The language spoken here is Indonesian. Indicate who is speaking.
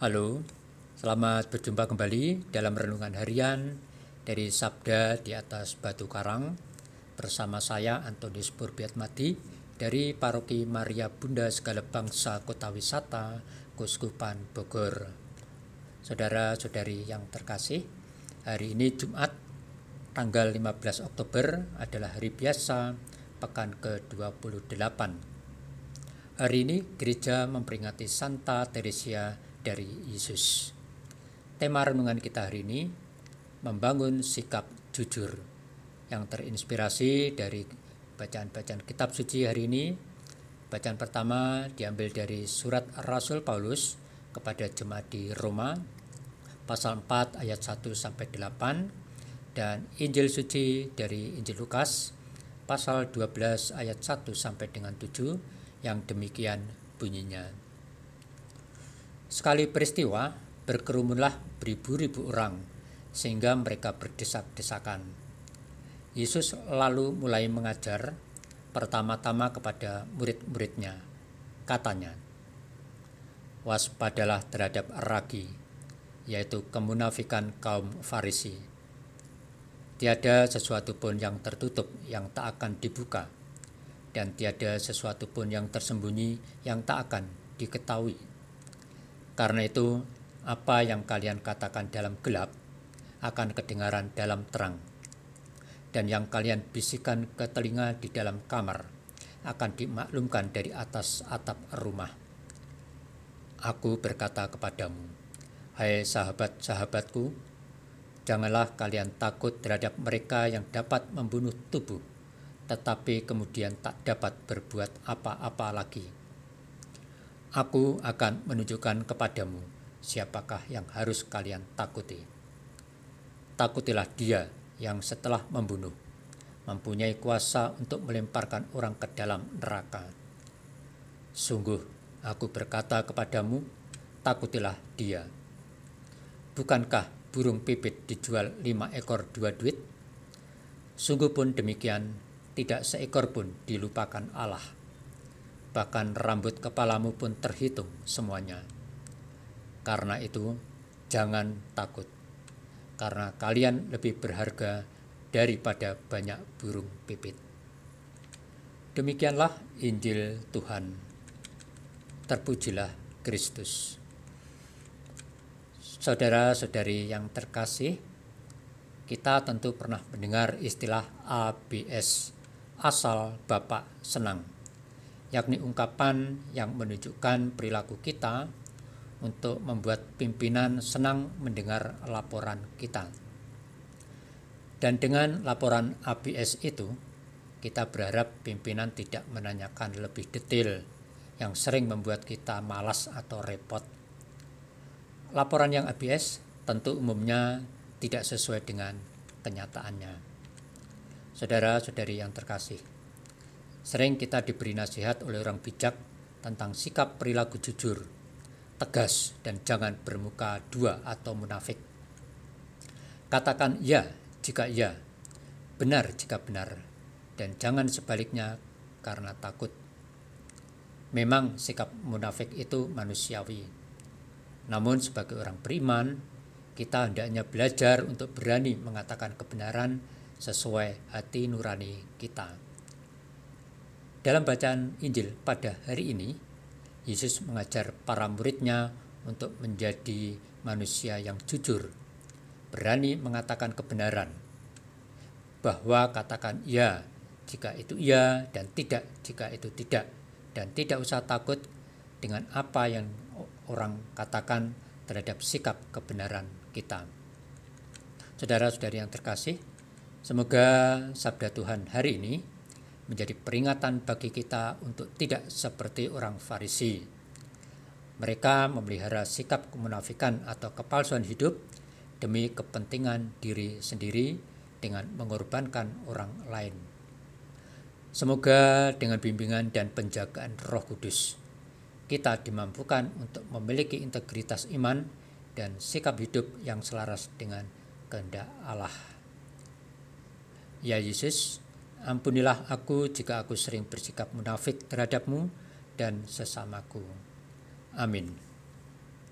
Speaker 1: Halo, selamat berjumpa kembali dalam renungan harian dari Sabda di atas Batu Karang bersama saya Antonius Purbiatmadi dari Paroki Maria Bunda Segala Bangsa Kota Wisata Kuskupan Bogor. Saudara-saudari yang terkasih, hari ini Jumat tanggal 15 Oktober adalah hari biasa pekan ke-28. Hari ini gereja memperingati Santa Teresia dari Yesus. Tema renungan kita hari ini membangun sikap jujur yang terinspirasi dari bacaan-bacaan kitab suci hari ini. Bacaan pertama diambil dari surat Rasul Paulus kepada jemaat di Roma pasal 4 ayat 1 sampai 8 dan Injil suci dari Injil Lukas pasal 12 ayat 1 sampai dengan 7 yang demikian bunyinya. Sekali peristiwa, berkerumunlah beribu-ribu orang, sehingga mereka berdesak-desakan. Yesus lalu mulai mengajar pertama-tama kepada murid-muridnya. Katanya, Waspadalah terhadap ragi, yaitu kemunafikan kaum Farisi. Tiada sesuatu pun yang tertutup yang tak akan dibuka, dan tiada sesuatu pun yang tersembunyi yang tak akan diketahui karena itu, apa yang kalian katakan dalam gelap akan kedengaran dalam terang. Dan yang kalian bisikan ke telinga di dalam kamar akan dimaklumkan dari atas atap rumah. Aku berkata kepadamu, hai sahabat-sahabatku, janganlah kalian takut terhadap mereka yang dapat membunuh tubuh, tetapi kemudian tak dapat berbuat apa-apa lagi Aku akan menunjukkan kepadamu siapakah yang harus kalian takuti. Takutilah dia yang setelah membunuh mempunyai kuasa untuk melemparkan orang ke dalam neraka. Sungguh, aku berkata kepadamu, takutilah dia. Bukankah burung pipit dijual lima ekor dua duit? Sungguh pun demikian, tidak seekor pun dilupakan Allah bahkan rambut kepalamu pun terhitung semuanya. Karena itu, jangan takut, karena kalian lebih berharga daripada banyak burung pipit. Demikianlah Injil Tuhan. Terpujilah Kristus. Saudara-saudari yang terkasih, kita tentu pernah mendengar istilah ABS, asal Bapak Senang yakni ungkapan yang menunjukkan perilaku kita untuk membuat pimpinan senang mendengar laporan kita. Dan dengan laporan ABS itu, kita berharap pimpinan tidak menanyakan lebih detail yang sering membuat kita malas atau repot. Laporan yang ABS tentu umumnya tidak sesuai dengan kenyataannya. Saudara-saudari yang terkasih, Sering kita diberi nasihat oleh orang bijak tentang sikap perilaku jujur, tegas, dan jangan bermuka dua atau munafik. Katakan ya jika ya, benar jika benar, dan jangan sebaliknya karena takut. Memang sikap munafik itu manusiawi. Namun sebagai orang beriman, kita hendaknya belajar untuk berani mengatakan kebenaran sesuai hati nurani kita. Dalam bacaan Injil pada hari ini, Yesus mengajar para muridnya untuk menjadi manusia yang jujur, berani mengatakan kebenaran, bahwa katakan ya jika itu iya dan tidak jika itu tidak, dan tidak usah takut dengan apa yang orang katakan terhadap sikap kebenaran kita. Saudara-saudari yang terkasih, semoga sabda Tuhan hari ini menjadi peringatan bagi kita untuk tidak seperti orang Farisi. Mereka memelihara sikap kemunafikan atau kepalsuan hidup demi kepentingan diri sendiri dengan mengorbankan orang lain. Semoga dengan bimbingan dan penjagaan Roh Kudus, kita dimampukan untuk memiliki integritas iman dan sikap hidup yang selaras dengan kehendak Allah. Ya Yesus, Ampunilah aku jika aku sering bersikap munafik terhadapmu dan sesamaku. Amin.